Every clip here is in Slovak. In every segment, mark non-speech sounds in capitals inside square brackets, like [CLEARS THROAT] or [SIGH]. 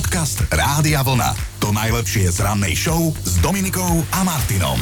Podcast Rádia Vlna. To najlepšie z rannej show s Dominikou a Martinom.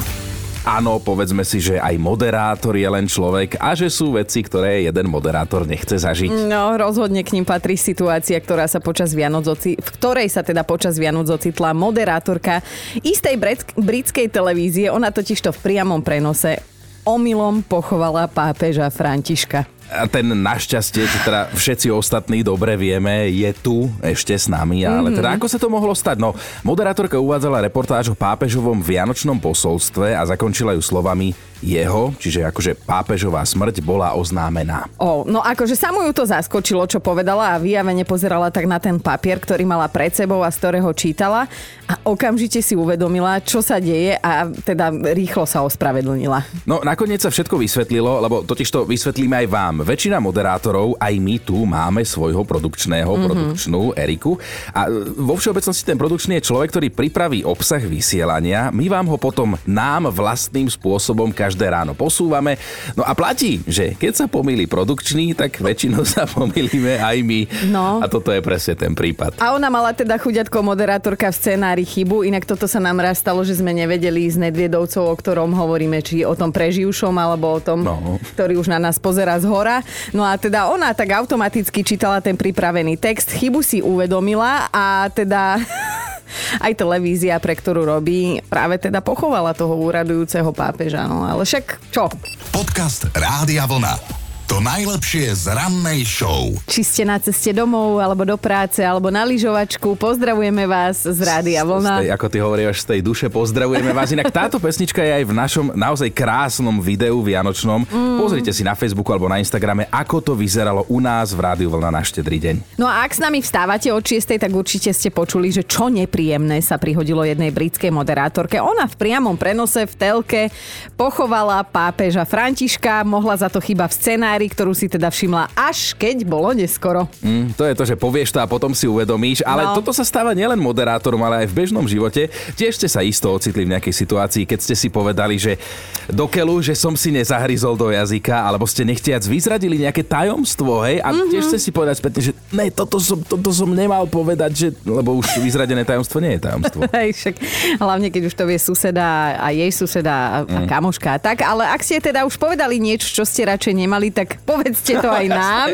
Áno, povedzme si, že aj moderátor je len človek a že sú veci, ktoré jeden moderátor nechce zažiť. No, rozhodne k ním patrí situácia, ktorá sa počas Vianoc oci- v ktorej sa teda počas Vianoc ocitla moderátorka istej britskej televízie. Ona totiž to v priamom prenose omylom pochovala pápeža Františka. A ten našťastie, čo teda všetci ostatní dobre vieme, je tu ešte s nami. Ale teda ako sa to mohlo stať? No, moderátorka uvádzala reportáž o pápežovom vianočnom posolstve a zakončila ju slovami jeho, čiže akože pápežová smrť bola oznámená. O, no akože sa mu ju to zaskočilo, čo povedala a vyjavene pozerala tak na ten papier, ktorý mala pred sebou a z ktorého čítala a okamžite si uvedomila, čo sa deje a teda rýchlo sa ospravedlnila. No nakoniec sa všetko vysvetlilo, lebo totiž to vysvetlíme aj vám. Väčšina moderátorov, aj my tu máme svojho produkčného, mm-hmm. produkčnú Eriku a vo všeobecnosti ten produkčný je človek, ktorý pripraví obsah vysielania, my vám ho potom nám vlastným spôsobom každé ráno posúvame. No a platí, že keď sa pomýli produkčný, tak väčšinou sa pomýlime aj my. No. A toto je presne ten prípad. A ona mala teda chuďatko moderátorka v scenári chybu, inak toto sa nám raz stalo, že sme nevedeli s Nedviedovcov, o ktorom hovoríme, či o tom preživšom, alebo o tom, no. ktorý už na nás pozera z hora. No a teda ona tak automaticky čítala ten pripravený text, chybu si uvedomila a teda [LAUGHS] aj televízia, pre ktorú robí, práve teda pochovala toho úradujúceho pápeža. No ale však čo? Podcast Rádia Vlna. To najlepšie z rannej show. Či ste na ceste domov, alebo do práce, alebo na lyžovačku, pozdravujeme vás z Rádia Vlna. Z tej, ako ty hovoríš, z tej duše pozdravujeme vás. Inak táto [LAUGHS] pesnička je aj v našom naozaj krásnom videu vianočnom. Mm. Pozrite si na Facebooku alebo na Instagrame, ako to vyzeralo u nás v Rádiu Vlna na štedrý deň. No a ak s nami vstávate od 6, tak určite ste počuli, že čo nepríjemné sa prihodilo jednej britskej moderátorke. Ona v priamom prenose v telke pochovala pápeža Františka, mohla za to chyba v scenári scenári, ktorú si teda všimla až keď bolo neskoro. Mm, to je to, že povieš to a potom si uvedomíš, ale no. toto sa stáva nielen moderátorom, ale aj v bežnom živote. Tiež ste sa isto ocitli v nejakej situácii, keď ste si povedali, že do keľu, že som si nezahryzol do jazyka, alebo ste nechtiac vyzradili nejaké tajomstvo, hej, a mm-hmm. tiež ste si povedať spätne, že ne, toto som, toto som nemal povedať, že, lebo už vyzradené tajomstvo nie je tajomstvo. [LAUGHS] Hej, však hlavne keď už to vie suseda a jej suseda a mm. kamoška. Tak, ale ak ste teda už povedali niečo, čo ste radšej nemali, tak tak povedzte to aj [LAUGHS] nám,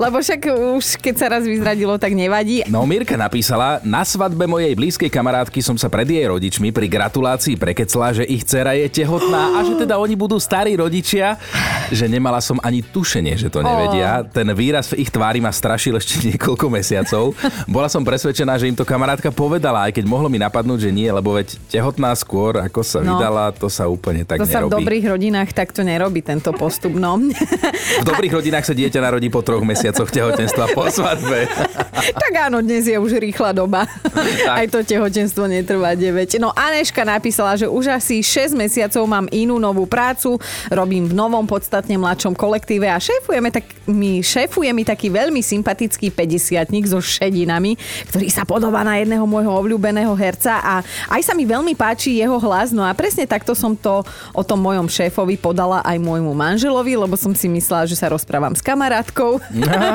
lebo však už keď sa raz vyzradilo, tak nevadí. No Mirka napísala, na svadbe mojej blízkej kamarátky som sa pred jej rodičmi pri gratulácii prekecla, že ich dcera je tehotná a že teda oni budú starí rodičia, že nemala som ani tušenie, že to nevedia. Ten výraz v ich tvári ma strašil ešte niekoľko mesiacov. Bola som presvedčená, že im to kamarátka povedala, aj keď mohlo mi napadnúť, že nie, lebo veď tehotná skôr, ako sa no, vydala, to sa úplne tak to nerobí. sa v dobrých rodinách takto nerobí tento postup, no. [LAUGHS] V dobrých rodinách sa dieťa narodí po troch mesiacoch tehotenstva po svadbe. tak áno, dnes je už rýchla doba. Tak. Aj to tehotenstvo netrvá 9. No Aneška napísala, že už asi 6 mesiacov mám inú novú prácu, robím v novom podstatne mladšom kolektíve a šéfujeme tak, mi, šéfuje mi taký veľmi sympatický 50 so šedinami, ktorý sa podobá na jedného môjho obľúbeného herca a aj sa mi veľmi páči jeho hlas. No a presne takto som to o tom mojom šéfovi podala aj môjmu manželovi, lebo som si myslela, že sa rozprávam s kamarátkou.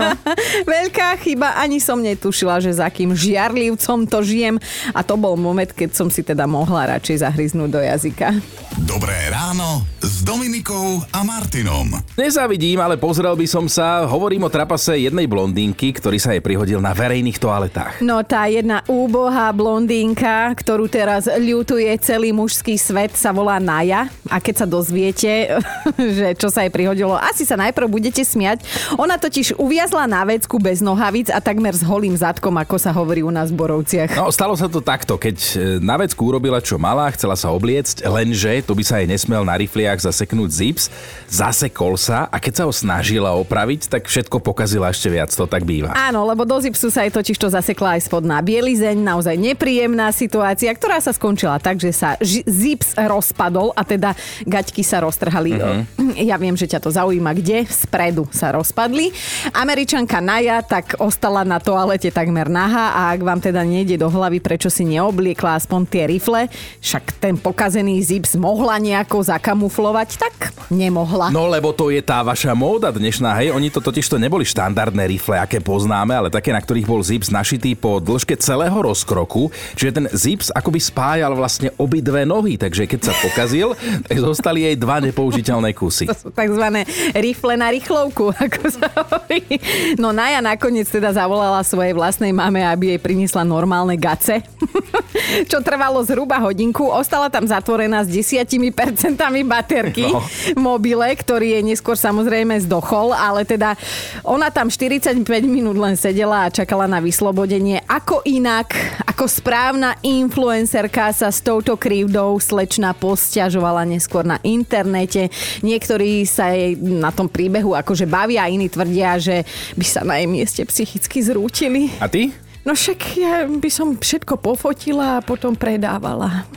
[LAUGHS] Veľká chyba, ani som netušila, že za kým žiarlivcom to žijem a to bol moment, keď som si teda mohla radšej zahryznúť do jazyka. Dobré ráno s Dominikou a Martinom. Nezávidím, ale pozrel by som sa. Hovorím o trapase jednej blondínky, ktorý sa jej prihodil na verejných toaletách. No tá jedna úbohá blondínka, ktorú teraz ľutuje celý mužský svet, sa volá Naja. A keď sa dozviete, [LAUGHS] že čo sa jej prihodilo, asi sa najprv budete smiať. Ona totiž uviazla na vecku bez nohavic a takmer s holým zadkom, ako sa hovorí u nás v Borovciach. No, stalo sa to takto, keď e, na vecku urobila čo mala, chcela sa obliecť, lenže tu by sa jej nesmel na rifliach zaseknúť zips, zasekol sa a keď sa ho snažila opraviť, tak všetko pokazila ešte viac, to tak býva. Áno, lebo do zipsu sa jej totiž to zasekla aj spodná bielizeň, naozaj nepríjemná situácia, ktorá sa skončila tak, že sa ž- zips rozpadol a teda gaťky sa roztrhali. Uh-huh. Ja viem, že ťa to zaujíma, kde? Spredu sa rozpadli. Američanka Naja tak ostala na toalete takmer naha a ak vám teda nejde do hlavy, prečo si neobliekla aspoň tie rifle, však ten pokazený zips mohla nejako zakamuflovať tak nemohla. No lebo to je tá vaša móda dnešná, hej. Oni to totiž to neboli štandardné rifle, aké poznáme, ale také, na ktorých bol zips našitý po dĺžke celého rozkroku. Čiže ten zips akoby spájal vlastne obidve nohy, takže keď sa pokazil, [LAUGHS] tak zostali jej dva nepoužiteľné kusy. To sú tzv. Rifle na rýchlovku, [LAUGHS] ako sa hovorí. No Naja nakoniec teda zavolala svojej vlastnej mame, aby jej priniesla normálne gace, [LAUGHS] čo trvalo zhruba hodinku. Ostala tam zatvorená s desiatimi percentami baterky no. mobile, ktorý je neskôr samozrejme zdochol, ale teda ona tam 45 minút len sedela a čakala na vyslobodenie. Ako inak, ako správna influencerka sa s touto krivdou slečna posťažovala neskôr na internete. Niektorí sa jej na tom príbehu akože bavia, iní tvrdia, že by sa na jej mieste psychicky zrútili. A ty? No však ja by som všetko pofotila a potom predávala.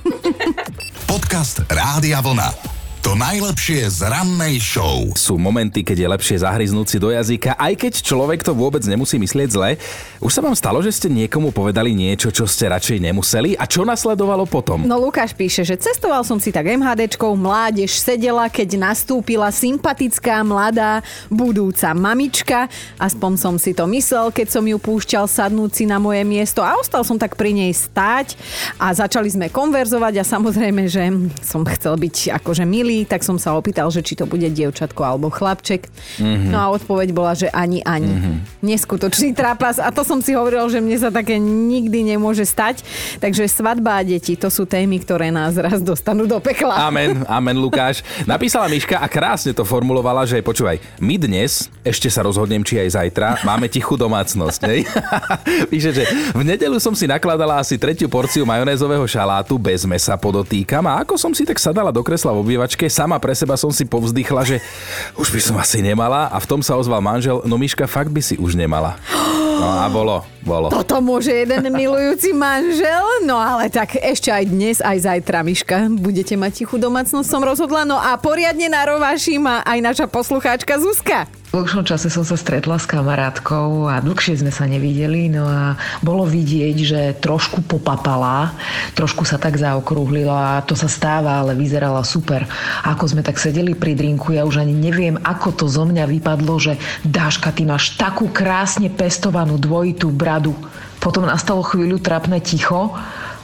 Podcast Rádia Vlna. To najlepšie z rannej show. Sú momenty, keď je lepšie zahryznúť si do jazyka, aj keď človek to vôbec nemusí myslieť zle. Už sa vám stalo, že ste niekomu povedali niečo, čo ste radšej nemuseli? A čo nasledovalo potom? No Lukáš píše, že cestoval som si tak MHDčkou, mládež sedela, keď nastúpila sympatická, mladá, budúca mamička. Aspoň som si to myslel, keď som ju púšťal sadnúť si na moje miesto a ostal som tak pri nej stáť a začali sme konverzovať a samozrejme, že som chcel byť akože milý milý, tak som sa opýtal, že či to bude dievčatko alebo chlapček. Mm-hmm. No a odpoveď bola, že ani, ani. Mm-hmm. Neskutočný trápas a to som si hovoril, že mne sa také nikdy nemôže stať. Takže svadba a deti, to sú témy, ktoré nás raz dostanú do pekla. Amen, amen Lukáš. Napísala Miška a krásne to formulovala, že počúvaj, my dnes, ešte sa rozhodnem, či aj zajtra, máme tichú domácnosť. Nej? [LAUGHS] Píše, že v nedelu som si nakladala asi tretiu porciu majonézového šalátu bez mesa podotýkam a ako som si tak sadala do kresla v obývačke, obývačke, sama pre seba som si povzdychla, že už by som asi nemala a v tom sa ozval manžel, no Miška, fakt by si už nemala. No a bolo, bolo. Toto môže jeden milujúci manžel, no ale tak ešte aj dnes, aj zajtra, Miška, budete mať tichú domácnosť, som rozhodla. No a poriadne narováši ma aj naša poslucháčka Zuzka. V dlhšom čase som sa stretla s kamarátkou a dlhšie sme sa nevideli, no a bolo vidieť, že trošku popapala, trošku sa tak zaokrúhlila a to sa stáva, ale vyzerala super. A ako sme tak sedeli pri drinku, ja už ani neviem, ako to zo mňa vypadlo, že Dáška, ty máš takú krásne pestovanú dvojitú bradu. Potom nastalo chvíľu trapné ticho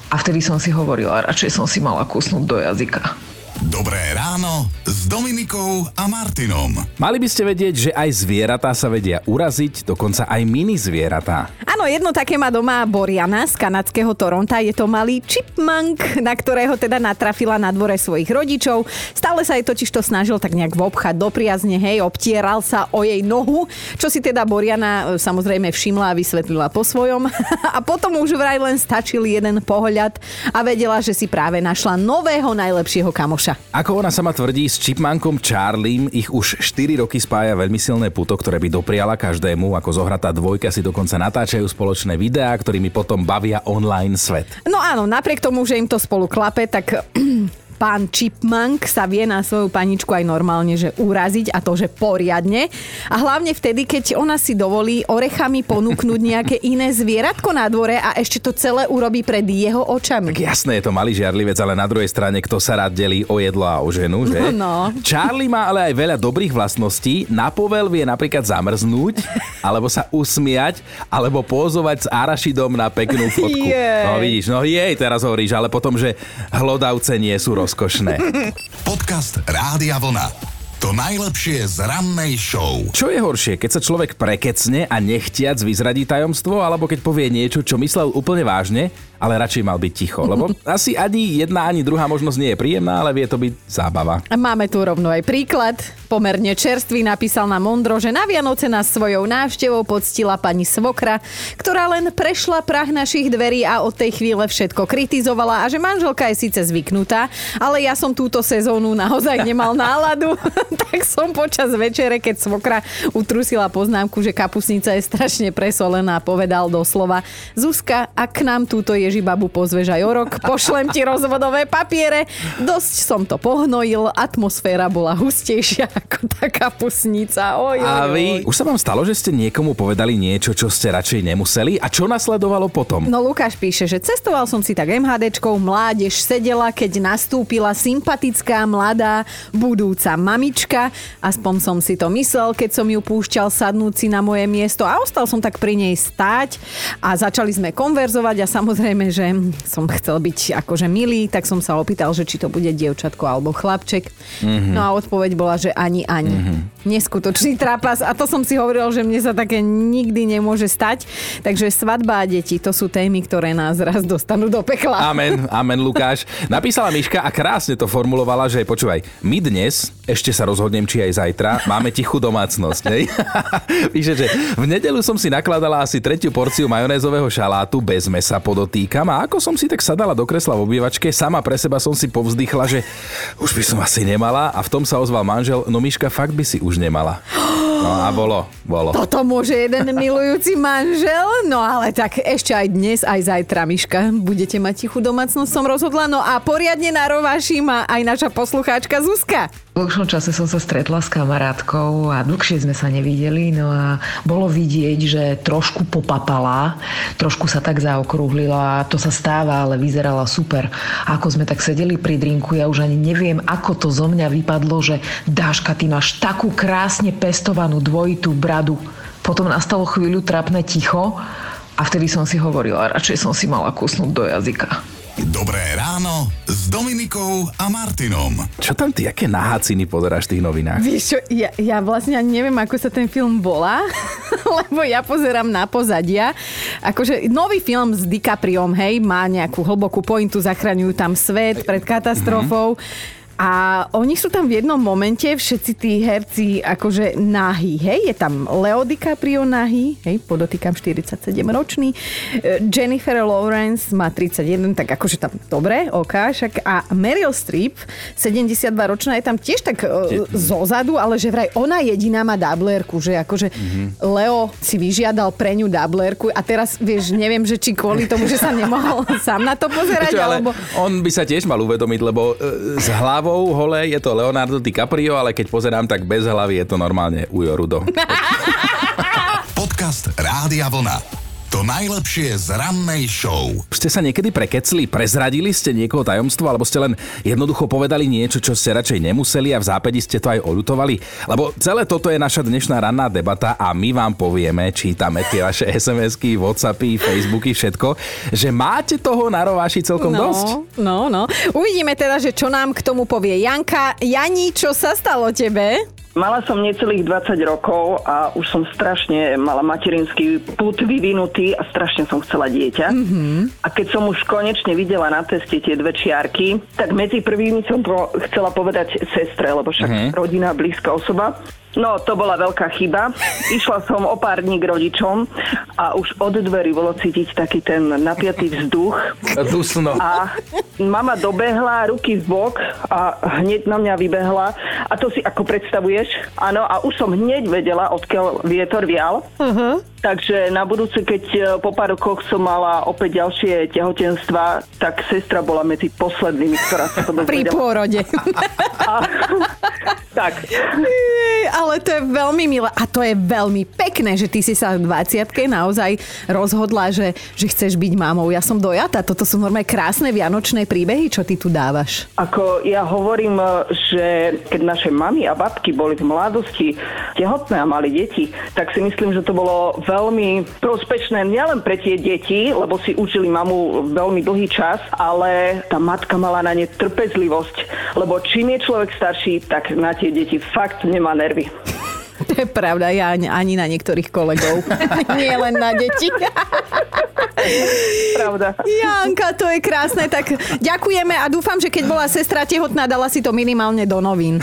a vtedy som si hovorila, radšej som si mala kusnúť do jazyka. Dobré ráno s Dominikou a Martinom. Mali by ste vedieť, že aj zvieratá sa vedia uraziť, dokonca aj mini zvieratá. Áno, jedno také má doma Boriana z kanadského Toronta. Je to malý chipmunk, na ktorého teda natrafila na dvore svojich rodičov. Stále sa jej totiž to snažil tak nejak vobchať do priazne, hej, obtieral sa o jej nohu, čo si teda Boriana e, samozrejme všimla a vysvetlila po svojom. [LAUGHS] a potom už vraj len stačil jeden pohľad a vedela, že si práve našla nového najlepšieho kamoša. Saša. Ako ona sama tvrdí, s Chipmankom Charliem ich už 4 roky spája veľmi silné puto, ktoré by dopriala každému. Ako zohratá dvojka si dokonca natáčajú spoločné videá, ktorými potom bavia online svet. No áno, napriek tomu, že im to spolu klape, tak [CLEARS THROAT] pán Chipmunk sa vie na svoju paničku aj normálne, že uraziť a to, že poriadne. A hlavne vtedy, keď ona si dovolí orechami ponúknuť nejaké iné zvieratko na dvore a ešte to celé urobí pred jeho očami. Tak jasné, je to malý žiarlivec, ale na druhej strane, kto sa rád delí o jedlo a o ženu, že? [LAUGHS] No. Charlie má ale aj veľa dobrých vlastností. Na povel vie napríklad zamrznúť, [LAUGHS] alebo sa usmiať, alebo pózovať s arašidom na peknú fotku. [LAUGHS] Yeah. No vidíš, no jej teraz hovoríš, ale potom, že hlodavce nie sú roz rozkošné. Podcast Rádia Vlna. To najlepšie z rannej show. Čo je horšie, keď sa človek prekecne a nechtiac vyzradí tajomstvo, alebo keď povie niečo, čo myslel úplne vážne, ale radšej mal byť ticho. Lebo [LAUGHS] asi ani jedna, ani druhá možnosť nie je príjemná, ale vie to byť zábava. A máme tu rovno aj príklad. Pomerne čerstvý napísal na Mondro, že na Vianoce nás svojou návštevou poctila pani Svokra, ktorá len prešla prach našich dverí a od tej chvíle všetko kritizovala a že manželka je síce zvyknutá, ale ja som túto sezónu naozaj nemal náladu. [LAUGHS] tak som počas večere, keď svokra utrusila poznámku, že kapusnica je strašne presolená, povedal doslova Zuzka, ak k nám túto Ježibabu pozveš aj o rok, pošlem ti rozvodové papiere. Dosť som to pohnojil, atmosféra bola hustejšia ako taká pusnica. Oj, A vy, už sa vám stalo, že ste niekomu povedali niečo, čo ste radšej nemuseli? A čo nasledovalo potom? No Lukáš píše, že cestoval som si tak MHDčkou, mládež sedela, keď nastúpila sympatická, mladá, budúca mamička. Aspoň som si to myslel, keď som ju púšťal sadnúť si na moje miesto a ostal som tak pri nej stáť a začali sme konverzovať a samozrejme, že som chcel byť akože milý, tak som sa opýtal, že či to bude dievčatko alebo chlapček. Mm-hmm. No a odpoveď bola, že ani, ani. Mm-hmm. Neskutočný trapas a to som si hovoril, že mne sa také nikdy nemôže stať. Takže svadba a deti, to sú témy, ktoré nás raz dostanú do pekla. Amen, amen, Lukáš. Napísala Miška a krásne to formulovala, že počúvaj, my dnes, ešte sa rozhodnem, či aj zajtra, máme tichú domácnosť. Hej? [LAUGHS] Píše, že v nedelu som si nakladala asi tretiu porciu majonézového šalátu bez mesa podotýkam a ako som si tak sadala do kresla v obývačke, sama pre seba som si povzdychla, že už by som asi nemala a v tom sa ozval manžel, no Miška, fakt by si už nemala. No a bolo, bolo. Toto môže jeden milujúci manžel, no ale tak ešte aj dnes, aj zajtra, Miška, budete mať tichú domácnosť, som rozhodla. No a poriadne na rováši má aj naša poslucháčka Zuzka. V dlhšom čase som sa stretla s kamarátkou a dlhšie sme sa nevideli, no a bolo vidieť, že trošku popapala, trošku sa tak zaokrúhlila to sa stáva, ale vyzerala super. A ako sme tak sedeli pri drinku, ja už ani neviem, ako to zo mňa vypadlo, že Dáška, ty máš takú krásne pestovanú dvojitú bradu. Potom nastalo chvíľu trapné ticho a vtedy som si hovorila, radšej som si mala kusnúť do jazyka. Dobré ráno s Dominikou a Martinom. Čo tam ty, aké naháciny pozeráš v tých novinách? Vieš čo, ja, ja vlastne ani neviem, ako sa ten film volá, [LAUGHS] lebo ja pozerám na pozadia. Akože nový film s DiCapriom, hej, má nejakú hlbokú pointu, zachraňujú tam svet pred katastrofou. A oni sú tam v jednom momente, všetci tí herci akože nahý, hej, je tam Leo DiCaprio nahý, hej, podotýkam 47 ročný, E, Jennifer Lawrence má 31, tak akože tam dobre, ok, však. A Meryl Streep, 72 ročná, je tam tiež tak e, zozadu, ale že vraj ona jediná má dublerku, že akože Leo si vyžiadal pre ňu dublerku a teraz, vieš, neviem, že či kvôli tomu, že sa nemohol [LAUGHS] sám na to pozerať, Čo, ale alebo... on by sa tiež mal uvedomiť, lebo e, s hlavou hole je to Leonardo DiCaprio, ale keď pozerám, tak bez hlavy je to normálne Ujo Rudo. [LAUGHS] Podcast Rádia Vlna. To najlepšie z rannej show. Ste sa niekedy prekecli, prezradili ste niekoho tajomstvo, alebo ste len jednoducho povedali niečo, čo ste radšej nemuseli a v zápäti ste to aj oľutovali? Lebo celé toto je naša dnešná ranná debata a my vám povieme, čítame tie vaše [LAUGHS] SMS-ky, Whatsappy, Facebooky, všetko, že máte toho na rováši celkom no, dosť. No, no. Uvidíme teda, že čo nám k tomu povie Janka. Jani, čo sa stalo tebe? Mala som necelých 20 rokov a už som strašne mala materinský put vyvinutý a strašne som chcela dieťa. Mm-hmm. A keď som už konečne videla na teste tie dve čiarky, tak medzi prvými som to chcela povedať sestre, lebo však mm-hmm. rodina, blízka osoba. No, to bola veľká chyba. Išla som o pár dní k rodičom a už od dverí bolo cítiť taký ten napiatý vzduch. Dusno. A mama dobehla, ruky v bok a hneď na mňa vybehla. A to si ako predstavuješ? Áno, a už som hneď vedela, odkiaľ vietor vial. Uh-huh. Takže na budúce, keď e, po pár rokoch som mala opäť ďalšie tehotenstva, tak sestra bola medzi poslednými, ktorá sa to Pri dozvedela. pôrode. A, [LAUGHS] tak, [LAUGHS] Ale to je veľmi milé a to je veľmi pekné, že ty si sa v 20 naozaj rozhodla, že, že chceš byť mamou. Ja som dojata, toto sú normálne krásne vianočné príbehy, čo ty tu dávaš. Ako ja hovorím, že keď naše mamy a babky boli v mladosti tehotné a mali deti, tak si myslím, že to bolo veľmi prospešné nielen pre tie deti, lebo si učili mamu veľmi dlhý čas, ale tá matka mala na ne trpezlivosť, lebo čím je človek starší, tak na tie deti fakt nemá nervy. To je pravda, ja ani- ani na niektorých kolegov. [LAUGHS] Nie len na deti. Pravda. Janka, to je krásne. Tak ďakujeme a dúfam, že keď bola sestra tehotná, dala si to minimálne do novín.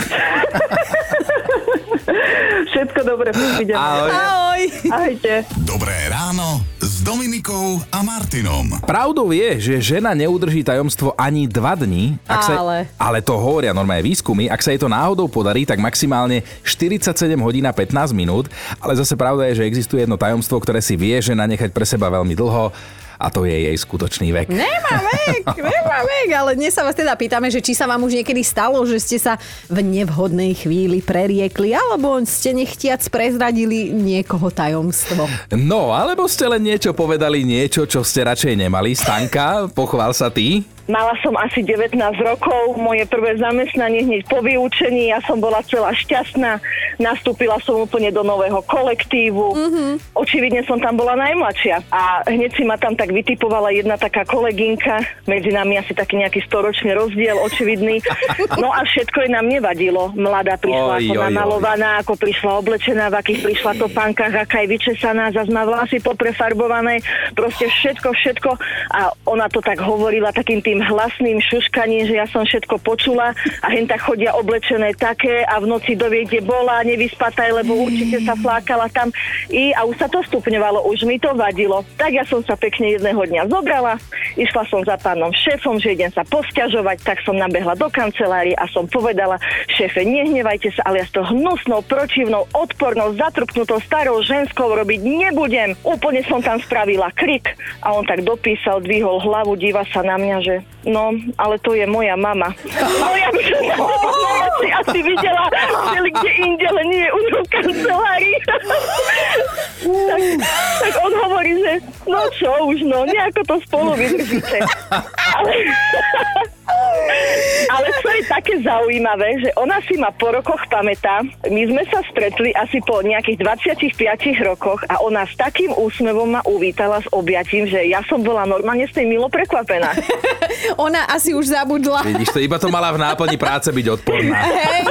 Všetko dobre, vidíme. Ahoj. Ahoj. Ahojte. Dobré ráno Dominikou a Martinom. Pravdou je, že žena neudrží tajomstvo ani dva dní. Ak sa, Ale. ale to hovoria normálne výskumy. Ak sa jej to náhodou podarí, tak maximálne 47 hodín a 15 minút. Ale zase pravda je, že existuje jedno tajomstvo, ktoré si vie žena nechať pre seba veľmi dlho a to je jej skutočný vek. Nemá vek, [LAUGHS] nemá vek, ale dnes sa vás teda pýtame, že či sa vám už niekedy stalo, že ste sa v nevhodnej chvíli preriekli, alebo ste nechtiac prezradili niekoho tajomstvo. No, alebo ste len niečo povedali, niečo, čo ste radšej nemali. Stanka, pochvál sa ty. Mala som asi 19 rokov, moje prvé zamestnanie hneď po vyučení, ja som bola celá šťastná, nastúpila som úplne do nového kolektívu. Mm-hmm. Očividne som tam bola najmladšia a hneď si ma tam tak vytipovala jedna taká kolegynka, medzi nami asi taký nejaký storočný rozdiel, očividný. [LAUGHS] No a všetko jej nám nevadilo. Mladá prišla oj, ako oj, namalovaná, oj. ako prišla oblečená, v akých prišla topánkach, aká je vyčesaná, zase má vlasy poprefarbované, proste všetko, všetko. A ona to tak hovorila takým tým hlasným šuškaním, že ja som všetko počula a hen tak chodia oblečené také a v noci dovie, kde bola, nevyspataj, lebo určite sa flákala tam. I, a už sa to stupňovalo, už mi to vadilo. Tak ja som sa pekne jedného dňa zobrala, išla som za pánom šéfom, že idem sa posťažovať, tak som nabehla do kancelárie a som povedala, šéfe, nehnevajte sa, ale ja s to hnusnou, protivnou, odpornou, zatrpnutou starou ženskou robiť nebudem. Úplne som tam spravila krik a on tak dopísal, dvihol hlavu, díva sa na mňa, že No, ale to je moja mama. Moja mama si asi videla kde inde, len nie u ňu v kancelárii. tak, tak on hovorí, že no čo už, no, nejako to spolu vydržíte. Ale čo je také zaujímavé, že ona si ma po rokoch pamätá. My sme sa stretli asi po nejakých 25 rokoch a ona s takým úsmevom ma uvítala s objatím, že ja som bola normálne z tej milo prekvapená. [LAUGHS] ona asi už zabudla. Vidíš to, iba to mala v náplni práce byť odporná. Hey.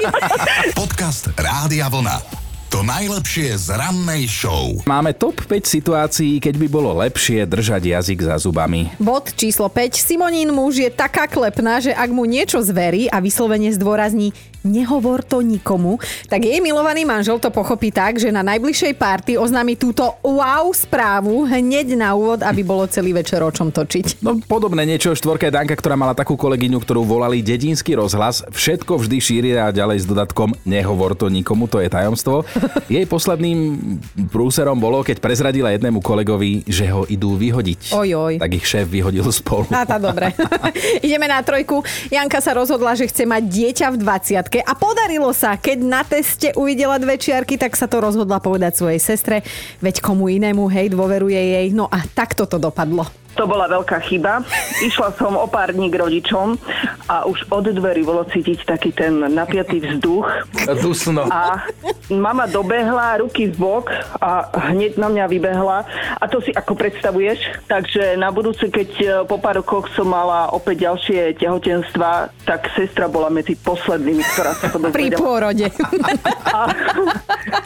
Podcast Rádia Vlna. To najlepšie z rannej show. Máme top 5 situácií, keď by bolo lepšie držať jazyk za zubami. Bod číslo 5. Simonín muž je taká klepná, že ak mu niečo zverí a vyslovene zdôrazní nehovor to nikomu, tak jej milovaný manžel to pochopí tak, že na najbližšej párty oznámi túto wow správu hneď na úvod, aby bolo celý večer o čom točiť. No podobné niečo štvorka Danka, ktorá mala takú kolegyňu, ktorú volali dedinský rozhlas. Všetko vždy šíri a ďalej s dodatkom nehovor to nikomu, to je tajomstvo. [LAUGHS] Jej posledným prúserom bolo, keď prezradila jednému kolegovi, že ho idú vyhodiť. Oj, oj. Tak ich šéf vyhodil spolu. A tá dobre. [LAUGHS] Ideme na trojku. Janka sa rozhodla, že chce mať dieťa v 20 a podarilo sa. Keď na teste uvidela dve čiarky, tak sa to rozhodla povedať svojej sestre, veď komu inému, hej, dôveruje jej. No a takto to dopadlo. To bola veľká chyba. Išla som o pár dní k rodičom a už od dverí bolo cítiť taký ten napiatý vzduch. Dusno. A mama dobehla, ruky v bok a hneď na mňa vybehla. A to si ako predstavuješ. Takže na budúce, keď e, po pár rokoch som mala opäť ďalšie tehotenstva, tak sestra bola medzi poslednými, ktorá sa to dozvedela. Pri pôrode. A...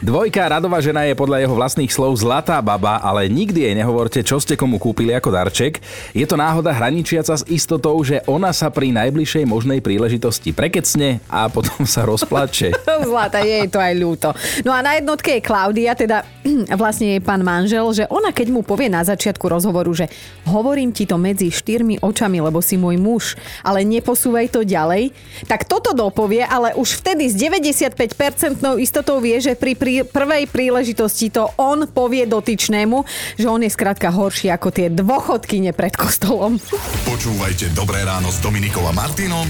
Dvojka radová žena je podľa jeho vlastných slov zlatá baba, ale nikdy jej nehovorte, čo ste komu kúpili ako darček. Je to náhoda hraničiaca s istotou, že ona sa pri najbližšej možnej príležitosti prekecne a potom sa rozplače. [LAUGHS] Zlata, je to aj ľúto. No a na jednotke je Klaudia, teda [CLEARS THROAT] vlastne je pán manžel, že ona keď mu povie na začiatku rozhovoru, že hovorím ti to medzi štyrmi očami, lebo si môj muž, ale neposúvaj to ďalej, tak toto dopovie, ale už vtedy s 95% istotou vie, že pri, pri prvej príležitosti to on povie dotyčnému, že on je skrátka horší ako tie dôchodky jaskyne pred kostolom. Počúvajte Dobré ráno s Dominikom a Martinom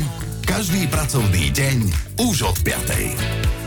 každý pracovný deň už od 5.